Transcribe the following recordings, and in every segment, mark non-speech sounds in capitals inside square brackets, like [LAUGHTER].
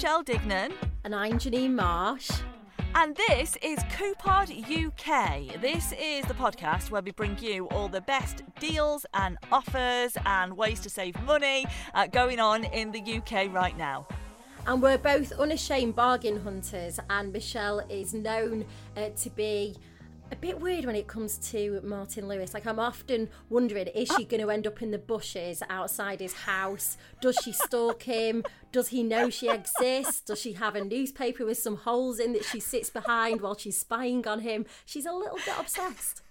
Michelle Dignan. And I'm Janine Marsh. And this is Coupod UK. This is the podcast where we bring you all the best deals and offers and ways to save money uh, going on in the UK right now. And we're both unashamed bargain hunters, and Michelle is known uh, to be a bit weird when it comes to Martin Lewis. Like, I'm often wondering, is oh. she going to end up in the bushes outside his house? Does she stalk him? Does he know she exists? Does she have a newspaper with some holes in that she sits behind while she's spying on him? She's a little bit obsessed.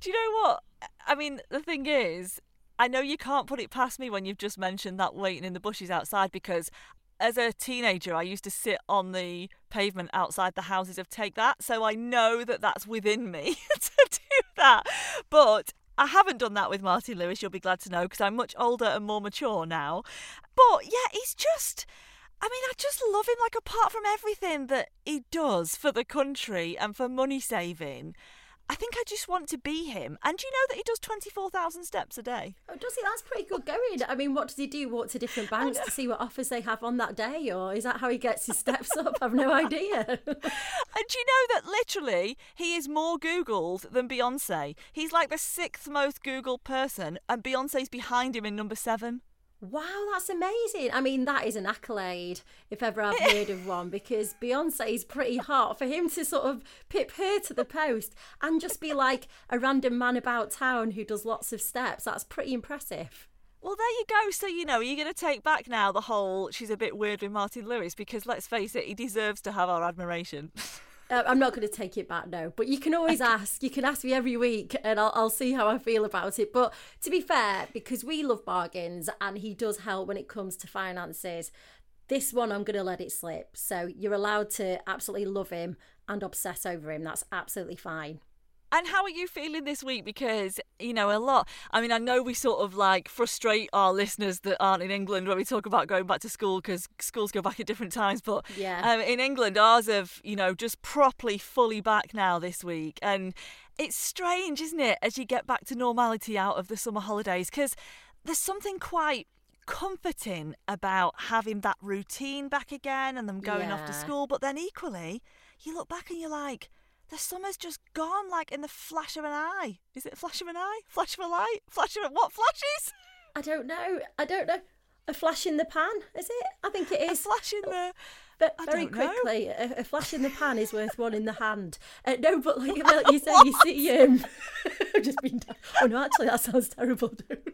Do you know what? I mean, the thing is, I know you can't put it past me when you've just mentioned that waiting in the bushes outside because as a teenager, I used to sit on the pavement outside the houses of Take That, so I know that that's within me [LAUGHS] to do that. But I haven't done that with Martin Lewis, you'll be glad to know, because I'm much older and more mature now. But yeah, he's just. I mean, I just love him, like, apart from everything that he does for the country and for money saving. I think I just want to be him. And do you know that he does 24,000 steps a day? Oh, does he? That's pretty good going. I mean, what does he do? Walk to different banks to see what offers they have on that day? Or is that how he gets his steps [LAUGHS] up? I've no idea. and do you know that literally he is more Googled than Beyonce? He's like the sixth most Googled person, and Beyonce's behind him in number seven. Wow, that's amazing. I mean, that is an accolade if ever I've [LAUGHS] heard of one because Beyonce is pretty hot. For him to sort of pip her to the post and just be like a random man about town who does lots of steps, that's pretty impressive. Well, there you go. So, you know, are you're going to take back now the whole she's a bit weird with Martin Lewis because let's face it, he deserves to have our admiration. [LAUGHS] Uh, I'm not going to take it back now, but you can always ask. You can ask me every week, and I'll, I'll see how I feel about it. But to be fair, because we love bargains, and he does help when it comes to finances, this one I'm going to let it slip. So you're allowed to absolutely love him and obsess over him. That's absolutely fine. And how are you feeling this week? Because, you know, a lot. I mean, I know we sort of like frustrate our listeners that aren't in England when we talk about going back to school because schools go back at different times. But yeah. um, in England, ours have, you know, just properly fully back now this week. And it's strange, isn't it, as you get back to normality out of the summer holidays? Because there's something quite comforting about having that routine back again and them going yeah. off to school. But then equally, you look back and you're like, the summer's just gone like in the flash of an eye. Is it a flash of an eye? Flash of a light? Flash of a, what flashes? I don't know. I don't know. A flash in the pan, is it? I think it is. A flash in the. But I very quickly, a, a flash in the pan is worth one in the hand. Uh, no, but like, [LAUGHS] like you say, you see, um, [LAUGHS] I've just been. Oh no, actually, that sounds terrible. [LAUGHS]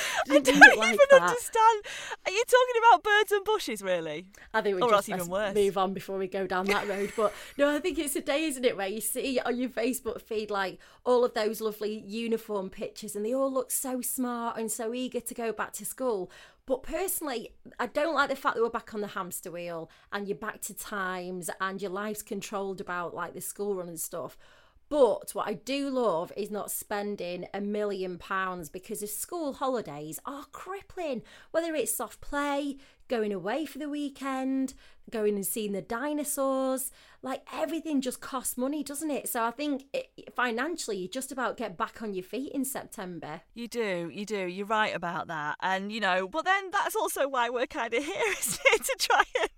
[LAUGHS] I don't like even understand. Are you talking about birds and bushes, really? I think we Or just even worse. move on before we go down that road. But [LAUGHS] no, I think it's a day, isn't it, where you see on your Facebook feed like all of those lovely uniform pictures, and they all look so smart and so eager to go back to school. But personally, I don't like the fact that we're back on the hamster wheel and you're back to times and your life's controlled about like the school run and stuff. But what I do love is not spending a million pounds because the school holidays are crippling. Whether it's soft play, going away for the weekend, going and seeing the dinosaurs, like everything just costs money, doesn't it? So I think it, financially, you just about get back on your feet in September. You do, you do. You're right about that. And, you know, but then that's also why we're kind of [LAUGHS] here, isn't it? To try and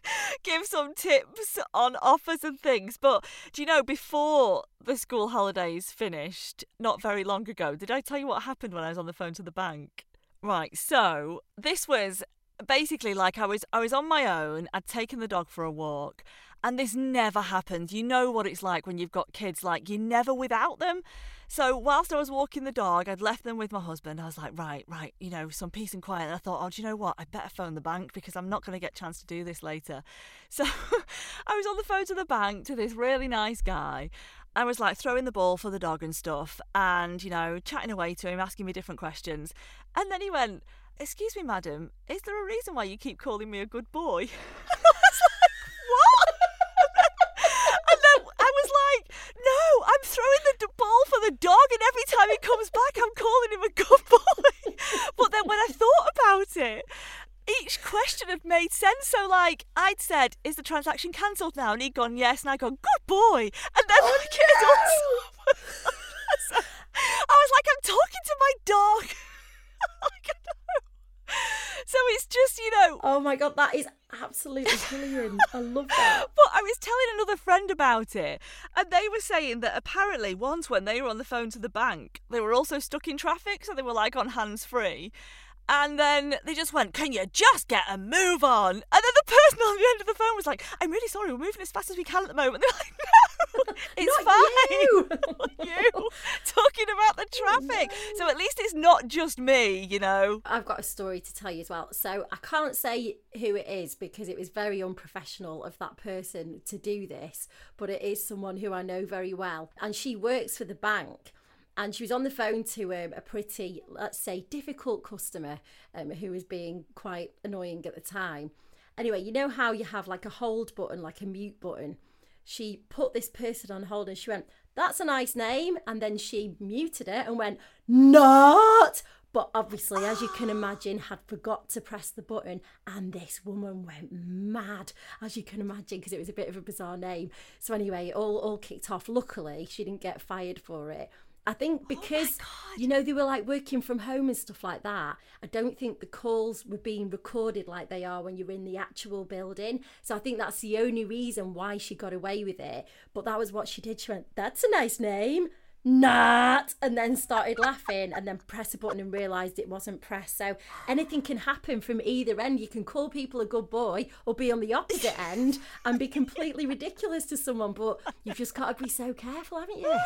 give some tips on offers and things. But do you know, before the school holidays finished, not very long ago, did I tell you what happened when I was on the phone to the bank? Right, so this was basically like I was I was on my own, I'd taken the dog for a walk, and this never happened. You know what it's like when you've got kids, like you're never without them. So whilst I was walking the dog, I'd left them with my husband. I was like, right, right, you know, some peace and quiet. And I thought, oh, do you know what? I better phone the bank because I'm not going to get a chance to do this later. So [LAUGHS] I was on the phone to the bank to this really nice guy. I was like throwing the ball for the dog and stuff, and you know, chatting away to him, asking me different questions. And then he went, Excuse me, madam, is there a reason why you keep calling me a good boy? And [LAUGHS] I was like, What? [LAUGHS] and then I was like, No, I'm throwing the d- ball for the dog, and every time he comes back, I'm calling him a good [LAUGHS] boy. but then when I thought about it, each question had made sense. So, like, I'd said, "Is the transaction cancelled now?" And he'd gone, "Yes." And I'd gone, "Good boy." And then like it had all so, I was like, "I'm talking to my dog." Like, I know. so it's just, you know, Oh my god, that is absolutely brilliant. I love that. [LAUGHS] But I was telling another friend about it, and they were saying that apparently once when they were on the phone to the bank, they were also stuck in traffic, so they were like on hands free. And then they just went, Can you just get a move on? And then the person on the end of the phone was like, I'm really sorry, we're moving as fast as we can at the moment. [LAUGHS] They're like, No, [LAUGHS] it's Not fine. [LAUGHS] you. you talking about the traffic. Oh, so at least it's not just me, you know. I've got a story to tell you as well. So I can't say who it is because it was very unprofessional of that person to do this, but it is someone who I know very well. And she works for the bank. And she was on the phone to um, a pretty, let's say, difficult customer um, who was being quite annoying at the time. Anyway, you know how you have like a hold button, like a mute button? She put this person on hold and she went, That's a nice name. And then she muted it and went, Not. But obviously, as you can imagine, had forgot to press the button, and this woman went mad, as you can imagine, because it was a bit of a bizarre name. So anyway, it all all kicked off. Luckily, she didn't get fired for it. I think oh because you know they were like working from home and stuff like that. I don't think the calls were being recorded like they are when you're in the actual building. So I think that's the only reason why she got away with it. But that was what she did. She went, "That's a nice name." Not, and then started laughing, and then pressed a button and realised it wasn't pressed. So anything can happen from either end. You can call people a good boy, or be on the opposite end and be completely ridiculous to someone. But you've just got to be so careful, haven't you? [LAUGHS]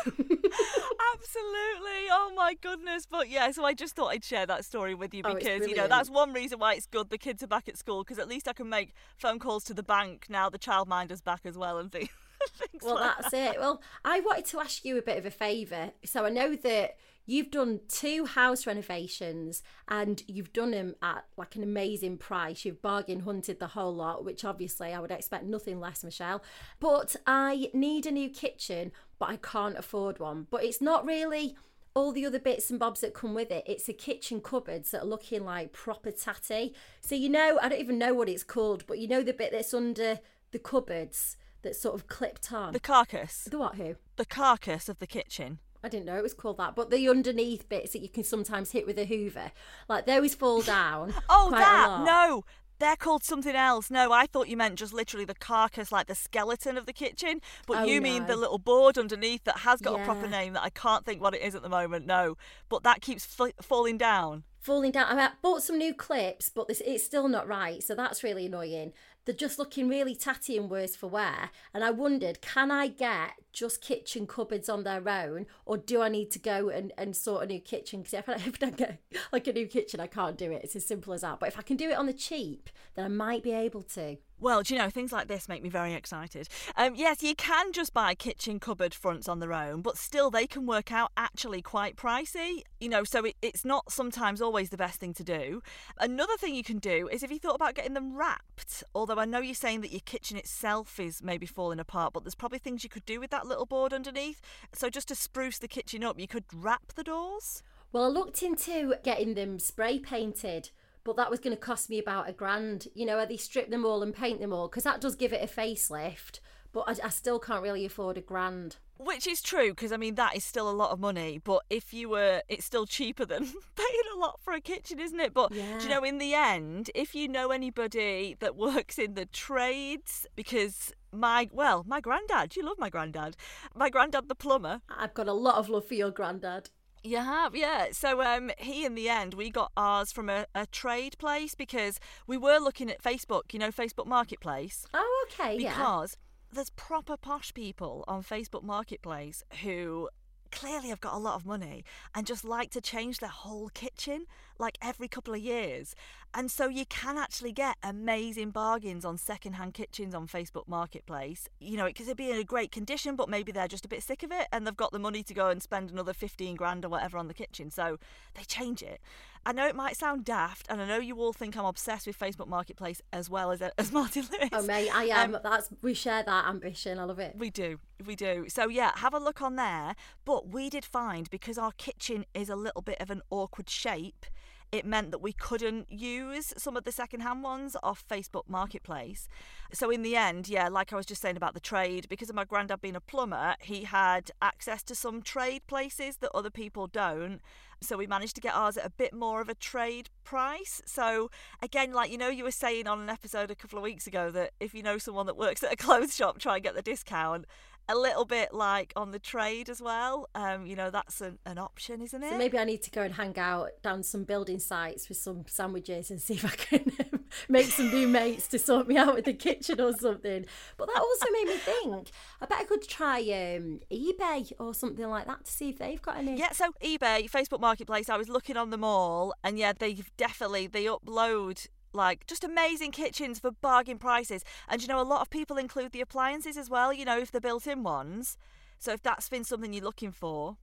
Absolutely. Oh my goodness. But yeah, so I just thought I'd share that story with you Oh, because, you know, that's one reason why it's good the kids are back at school because at least I can make phone calls to the bank now the childminder's back as well and things. [LAUGHS] things Well, like that's it. Well, I wanted to ask you a bit of a favour. So I know that you've done two house renovations and you've done them at like an amazing price. You've bargain hunted the whole lot, which obviously I would expect nothing less, Michelle. But I need a new kitchen, but I can't afford one. But it's not really all the other bits and bobs that come with it. It's a kitchen cupboards that are looking like proper tatty. So you know, I don't even know what it's called, but you know the bit that's under the cupboards that's sort of clipped on. The carcass. The what? Who? The carcass of the kitchen. I didn't know it was called that, but the underneath bits that you can sometimes hit with a Hoover, like those fall down. [LAUGHS] Oh, that. No. They're called something else. No, I thought you meant just literally the carcass, like the skeleton of the kitchen. But Oh, you mean the little board underneath that has got a proper name that I can't think what it is at the moment. No, but that keeps falling down. falling down. I, mean, I bought some new clips, but this it's still not right, so that's really annoying. They're just looking really tatty and worse for wear. And I wondered, can I get just kitchen cupboards on their own, or do I need to go and, and sort a new kitchen? Because if I, [LAUGHS] if I get like a new kitchen, I can't do it. It's as simple as that. But if I can do it on the cheap, then I might be able to. Well, do you know, things like this make me very excited. Um, yes, you can just buy kitchen cupboard fronts on their own, but still they can work out actually quite pricey. You know, so it, it's not sometimes always the best thing to do. Another thing you can do is if you thought about getting them wrapped, although I know you're saying that your kitchen itself is maybe falling apart, but there's probably things you could do with that little board underneath. So just to spruce the kitchen up, you could wrap the doors. Well, I looked into getting them spray painted, but that was going to cost me about a grand. You know, they strip them all and paint them all, because that does give it a facelift. But I, I still can't really afford a grand. Which is true because I mean that is still a lot of money, but if you were, it's still cheaper than [LAUGHS] paying a lot for a kitchen, isn't it? But do you know, in the end, if you know anybody that works in the trades, because my well, my granddad, you love my granddad, my granddad the plumber. I've got a lot of love for your granddad. You have, yeah. So um, he, in the end, we got ours from a, a trade place because we were looking at Facebook, you know, Facebook Marketplace Oh, okay, yeah. because there's proper posh people on Facebook Marketplace who clearly have got a lot of money and just like to change their whole kitchen like every couple of years. And so you can actually get amazing bargains on second-hand kitchens on Facebook Marketplace. You know, because it'd be in a great condition, but maybe they're just a bit sick of it and they've got the money to go and spend another 15 grand or whatever on the kitchen. So they change it. I know it might sound daft, and I know you all think I'm obsessed with Facebook Marketplace as well as as [LAUGHS] Martin Lewis. Oh, mate, I am. Um, That's we share that ambition. I love it. We do, we do. So yeah, have a look on there. But we did find because our kitchen is a little bit of an awkward shape, it meant that we couldn't use some of the secondhand ones off Facebook Marketplace. So in the end, yeah, like I was just saying about the trade, because of my granddad being a plumber, he had access to some trade places that other people don't. So we managed to get ours at a bit more of a trade price. So again, like you know, you were saying on an episode a couple of weeks ago that if you know someone that works at a [LAUGHS] clothes shop, try and get the discount a little bit like on the trade as well. Um, you know, that's an, an option, isn't it? So maybe I need to go and hang out down some building sites with some sandwiches and see if I can um, [LAUGHS] make some new mates to sort me out with the kitchen or something. But that also made me think I bet I could try um, eBay or something like that to see if they've got any. Yeah, so eBay, Facebook Marketplace, I was looking on them all, and yeah, they've definitely they upload like just amazing kitchens for bargain prices. And you know, a lot of people include the appliances as well, you know, if they're built in ones. So if that's been something you're looking for.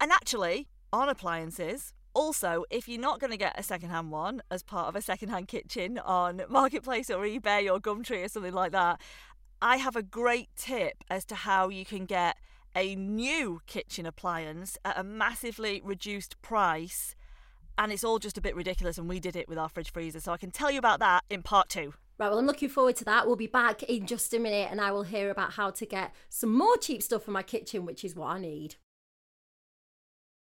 And actually, on appliances, also, if you're not going to get a secondhand one as part of a secondhand kitchen on [LAUGHS] Marketplace or eBay or Gumtree or something like that, I have a great tip as to how you can get a new kitchen appliance at a massively reduced price and it's all just a bit ridiculous. And we did it with our fridge freezer, so I can tell you about that in part two. Right, well, I'm looking forward to that. We'll be back in just a minute and I will hear about how to get some more cheap stuff for my kitchen, which is what I need.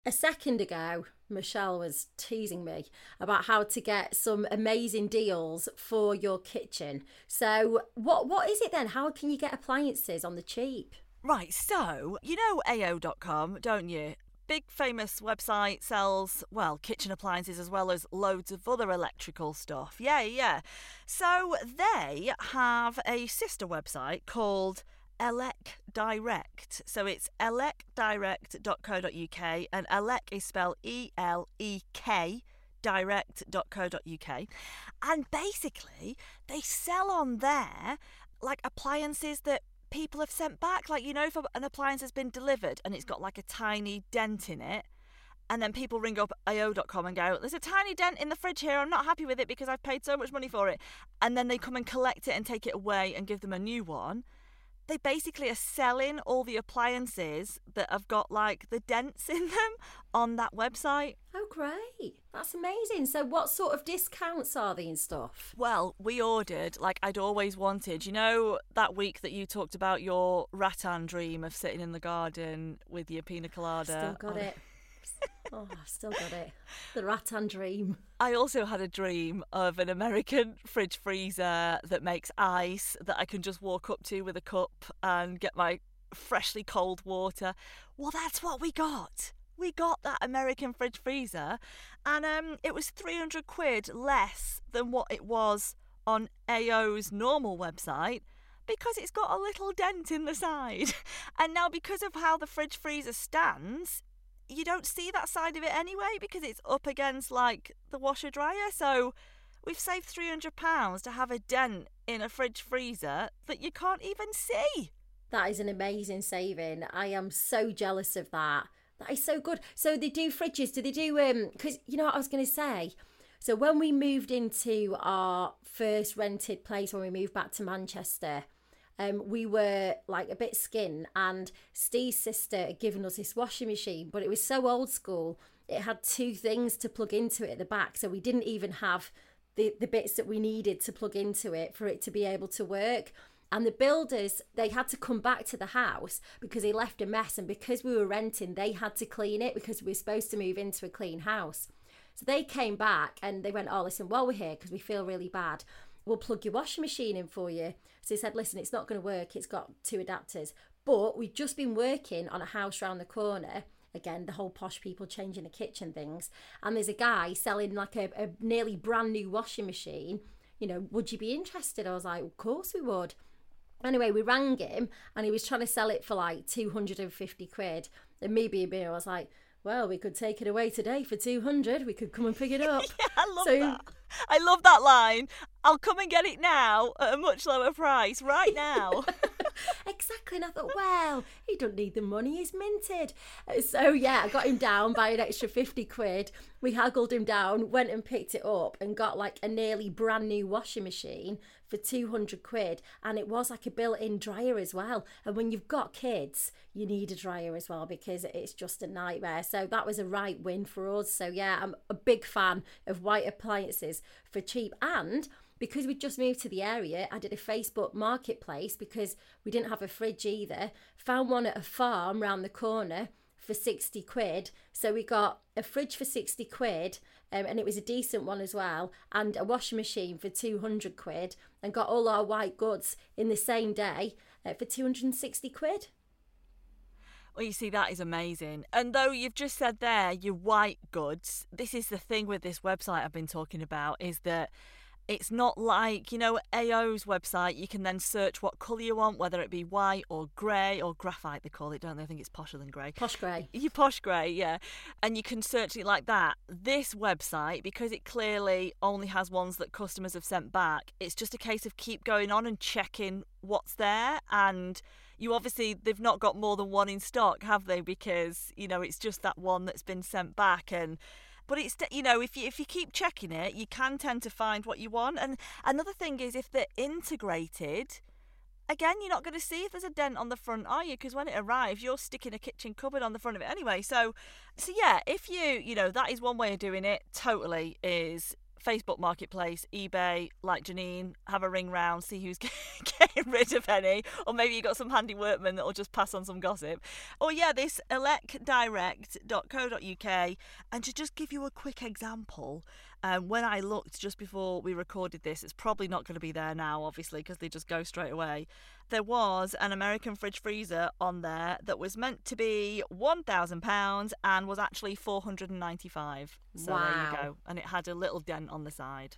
A second ago, Michelle was teasing me about how to get some amazing deals for your kitchen. So, what what is it then? How can you get appliances on the cheap? Right, so you know AO.com, don't you? Big famous website sells, well, kitchen appliances as well as loads of other electrical stuff. Yeah, yeah. So they have a sister website called Elek Direct. So it's elekdirect.co.uk and Elek is spelled E L E K direct.co.uk. And basically, they sell on there like appliances that people have sent back. Like, you know, if an appliance has been delivered and it's got like a tiny dent in it, and then people ring up AO.com and go, There's a tiny dent in the fridge here. I'm not happy with it because I've paid so much money for it. And then they come and collect it and take it away and give them a new one they basically are selling all the appliances that have got like the dents in them on that website. Oh, great. That's amazing. So, what sort of discounts are they and stuff? Well, we ordered, like I'd always wanted. You know, that week that you talked about your rattan dream of sitting in the garden with your pina colada? Still got it. [LAUGHS] oh, I've still got it. The rattan dream. I also had a dream of an American fridge freezer that makes ice that I can just walk up to with a cup and get my freshly cold water. Well, that's what we got. We got that American fridge freezer, and um, it was 300 quid less than what it was on AO's normal website because it's got a little dent in the side. [LAUGHS] And now, because of how the fridge freezer stands, you don't see that side of it anyway because it's up against like the washer dryer. So we've saved £300 to have a dent in a fridge freezer that you can't even see. That is an amazing saving. I am so jealous of that. That is so good. So they do fridges. Do they do um? Because you know what I was going to say. So when we moved into our first rented place when we moved back to Manchester, um, we were like a bit skin, and Steve's sister had given us this washing machine, but it was so old school. It had two things to plug into it at the back, so we didn't even have the, the bits that we needed to plug into it for it to be able to work. And the builders, they had to come back to the house because they left a mess. And because we were renting, they had to clean it because we were supposed to move into a clean house. So they came back and they went, Oh, listen, while we're here, because we feel really bad, we'll plug your washing machine in for you. So he said, listen, it's not going to work. It's got two adapters. But we've just been working on a house round the corner. Again, the whole posh people changing the kitchen things. And there's a guy selling like a, a nearly brand new washing machine. You know, would you be interested? I was like, of course we would. Anyway, we rang him and he was trying to sell it for like 250 quid. And me being me, I was like, well, we could take it away today for 200. We could come and pick it up. [LAUGHS] yeah, I love so, that. I love that line. I'll come and get it now at a much lower price right now. [LAUGHS] exactly. And I thought, well, he doesn't need the money, he's minted. Uh, So, yeah, I got him down by an extra 50 quid. We haggled him down, went and picked it up, and got like a nearly brand new washing machine for 200 quid. And it was like a built in dryer as well. And when you've got kids, you need a dryer as well because it's just a nightmare. So, that was a right win for us. So, yeah, I'm a big fan of white appliances for cheap. And because we just moved to the area, I did a Facebook marketplace because we didn't have a fridge either. Found one at a farm round the corner for 60 quid. So we got a fridge for 60 quid, um, and it was a decent one as well, and a washing machine for 200 quid, and got all our white goods in the same day uh, for 260 quid. Well, you see, that is amazing. And though you've just said there, your white goods, this is the thing with this website I've been talking about is that it's not like, you know, AO's website, you can then search what colour you want, whether it be white or grey or graphite, they call it, don't they? I think it's posher than grey. Posh grey. You posh grey, yeah. And you can search it like that. This website, because it clearly only has ones that customers have sent back, it's just a case of keep going on and checking what's there. And you obviously, they've not got more than one in stock, have they? Because, you know, it's just that one that's been sent back. And but it's you know if you if you keep checking it you can tend to find what you want and another thing is if they're integrated again you're not going to see if there's a dent on the front are you? Because when it arrives you're sticking a kitchen cupboard on the front of it anyway. So so yeah if you you know that is one way of doing it totally is Facebook Marketplace, eBay, like Janine, have a ring round, see who's [LAUGHS] getting rid of any, or maybe you got some handy workmen that'll just pass on some gossip. Or yeah, this elekdirect.co.uk, and to just give you a quick example, um, when I looked just before we recorded this, it's probably not going to be there now, obviously, because they just go straight away. There was an American fridge freezer on there that was meant to be one thousand pounds and was actually four hundred and ninety-five. So Wow. there you go, and it had a little dent on the side.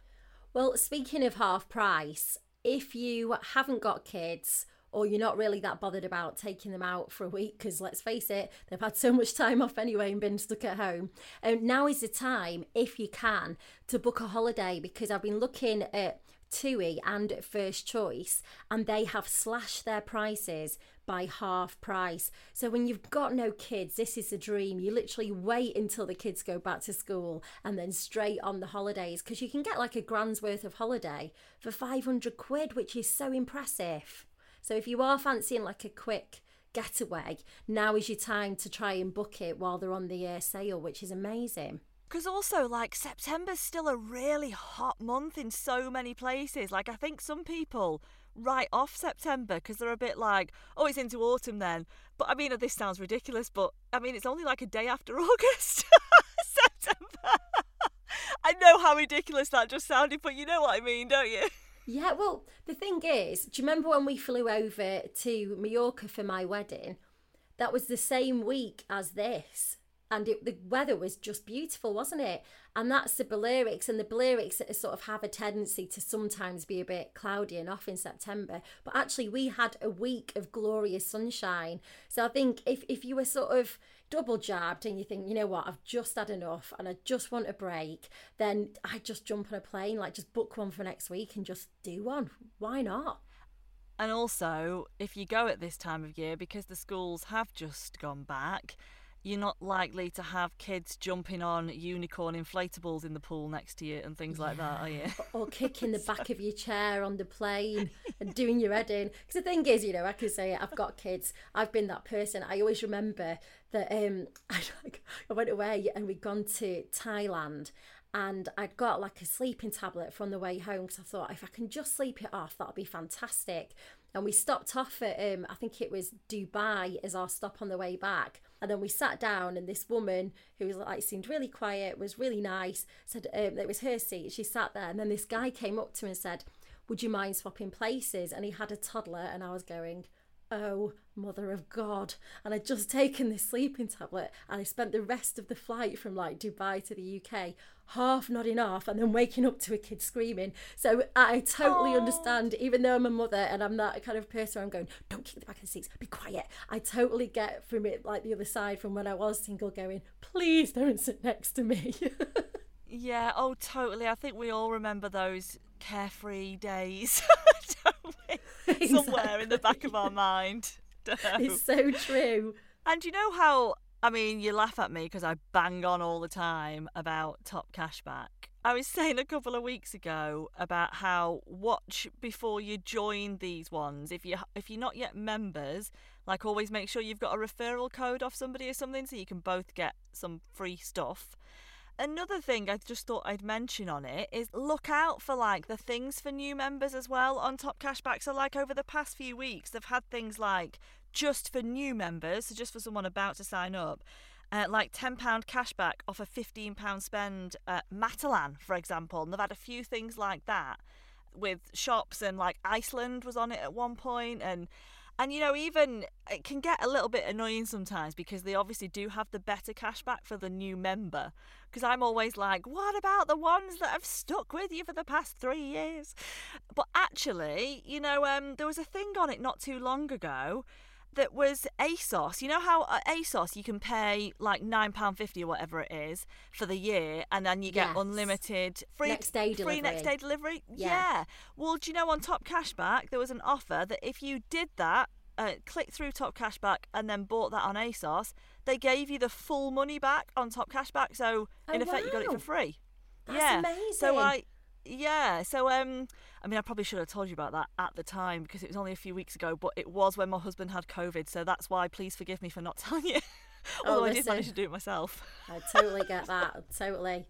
Well, speaking of half price, if you haven't got kids or you're not really that bothered about taking them out for a week, because let's face it, they've had so much time off anyway and been stuck at home, um, now is the time, if you can, to book a holiday because I've been looking at TUI and First Choice and they have slashed their prices by half price. So when you've got no kids, this is the dream. You literally wait until the kids go back to school and then straight on the holidays because you can get like a grand's worth of holiday for 500 quid, which is so impressive. So if you are fancying like a quick getaway, now is your time to try and book it while they're on the uh, sale, which is amazing. Because also, like, September's still a really hot month in so many places. Like, I think some people write off September because they're a bit like, oh, it's into autumn then. But I mean, this sounds ridiculous, but I mean, it's only like a day after [LAUGHS] August. [LAUGHS] September. [LAUGHS] I know how ridiculous that just sounded, but you know what I mean, don't you? Yeah, well, the thing is, do you remember when we flew over to Mallorca for my wedding? That was the same week as this. And it, the weather was just beautiful, wasn't it? And that's the Balearics, and the Balearics sort of have a tendency to sometimes be a bit cloudy and off in September. But actually, we had a week of glorious sunshine. So I think if, if you were sort of double jabbed and you think, you know what, I've just had enough and I just want a break, then I just jump on a plane, like just book one for next week and just do one. Why not? And also, if you go at this time of year, because the schools have just gone back, you're not likely to have kids jumping on unicorn inflatables in the pool next to you and things like that, are you? Or kicking the back of your chair on the plane [LAUGHS] and doing your head in. Because the thing is, you know, I can say it, I've got kids. I've been that person. I always remember that um, [LAUGHS] I, I went away and we'd gone to Thailand and I'd got like a sleeping tablet from the way home because I thought if I can just sleep it off, that'll be fantastic. And we stopped off at, um, I think it was Dubai as our stop on the way back. And then we sat down, and this woman who was like seemed really quiet, was really nice, said um, it was her seat. She sat there, and then this guy came up to me and said, "Would you mind swapping places?" And he had a toddler, and I was going, oh mother of god. And i'd just taken this sleeping tablet and i spent the rest of the flight from like dubai to the uk half nodding off and then waking up to a kid screaming. So i totally Aw. understand even though i'm a mother and i'm that kind of person i'm going don't kick the back of the seats. Be quiet. I totally get from it like the other side from when i was single going please don't sit next to me. [LAUGHS] Yeah, oh, totally. I think we all remember those carefree days, [LAUGHS] don't [LAUGHS] somewhere in the back of our mind. [LAUGHS] It's so true. And you know how I mean, you laugh at me because I bang on all the time about top cashback. I was saying a couple of weeks ago about how watch before you join these ones. If you if you're not yet members, like always make sure you've got a referral code off somebody or something so you can both get some free stuff. Another thing I just thought I'd mention on it is look out for like the things for new members as well on Top Cashback. So like over the past few weeks, they've had things like just for new members, so just for someone about to sign up, uh, like £10 cashback off a £15 spend at Matalan, for example. And they've had a few things like that with shops, and like Iceland was on it at one point, and and you know, even it can get a little bit annoying sometimes because they obviously do have the better cashback for the new member. Because I'm always like, what about the ones that have stuck with you for the past three years? But actually, you know, um, there was a thing on it not too long ago that was ASOS. You know how at ASOS you can pay like £9.50 or whatever it is for the year and then you get Yes. unlimited free Next day free next delivery. day delivery? Yeah. Well, do you know on Top Cashback there was an offer that if you did that, uh, click through Top Cashback and then bought that on ASOS, they gave you the full money back on Top Cashback. So Oh, in effect, you got it for free. That's yeah. So. I. Yeah, so um, I mean, I probably should have told you about that at the time because it was only a few weeks ago, but it was when my husband had COVID, so that's why. Please forgive me for not [LAUGHS] telling you. Although I did listen. manage to do it myself. I totally get that. [LAUGHS] Totally.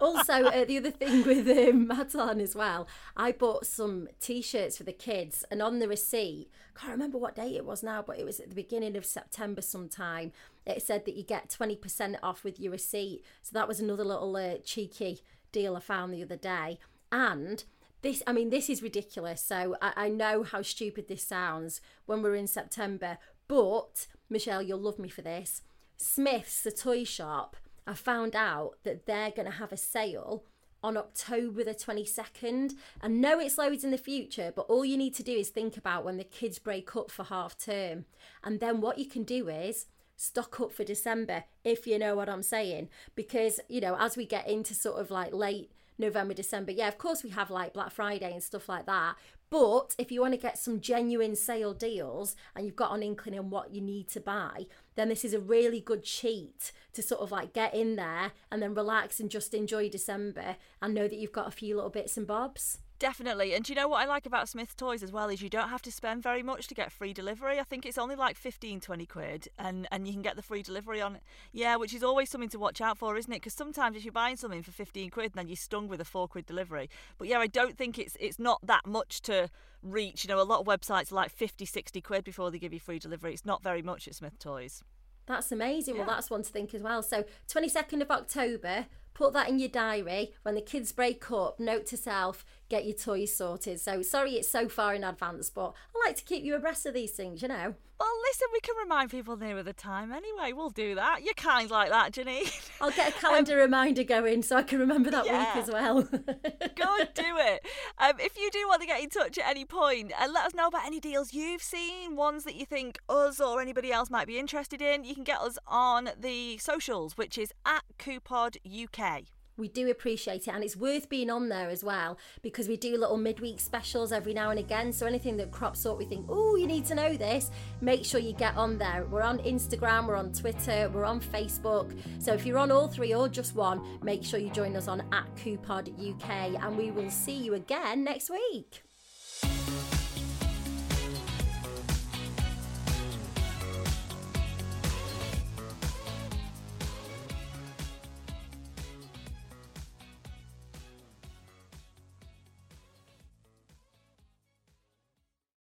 Also, uh, the other thing with um, Matalan as well, I bought some T-shirts for the kids, and on the receipt, can't remember what date it was now, but it was at the beginning of September sometime. It said that you get twenty percent off with your receipt, so that was another little uh, cheeky deal I found the other day. And this, I mean, this is ridiculous. So I, I know how stupid this sounds when we're in September, but Michelle, you'll love me for this. Smyths, the toy shop, I found out that they're going to have a sale on October the 22nd. I know it's loads in the future, but all you need to do is think about when the kids break up for half term. And then what you can do is stock up for December, if you know what I'm saying. Because, you know, as we get into sort of like late November, December, yeah, of course we have like Black Friday and stuff like that. But if you want to get some genuine sale deals and you've got an inkling on what you need to buy, then this is a really good cheat to sort of like get in there and then relax and just enjoy December and know that you've got a few little bits and bobs. Definitely. And do you know what I like about Smyths Toys as well is you don't have to spend very much to get free delivery. I think it's only like 15, 20 quid and, and you can get the free delivery on it. Yeah, which is always something to watch out for, isn't it? Because sometimes if you're buying something for 15 quid then you're stung with a 4 quid delivery. But yeah, I don't think it's it's not that much to reach. You know, a lot of websites are like 50, 60 quid before they give you free delivery. It's not very much at Smyths Toys. That's amazing. Well, that's one to think as well. So, 22nd of October, put that in your diary. When the kids break up, note to self, get your toys sorted. So, sorry it's so far in advance, but I like to keep you abreast of these things, you know. Well, listen, we can remind people nearer the time anyway. We'll do that. You're kind like that, Jenny. [LAUGHS] I'll get a calendar reminder going so I can remember that yeah. week as well. [LAUGHS] Go and do it. Um, if you do want to get in touch at any point and let us know about any deals you've seen, ones that you think us or anybody else might be interested in, you can get us on the socials, which is at Coupod UK. We do appreciate it, and it's worth being on there as well because we do little midweek specials every now and again. So anything that crops up, we think, oh, you need to know this. Make sure you get on there. We're on Instagram, we're on Twitter, we're on Facebook. So if you're on all three or just one, make sure you join us on at Coupod UK, and we will see you again next week.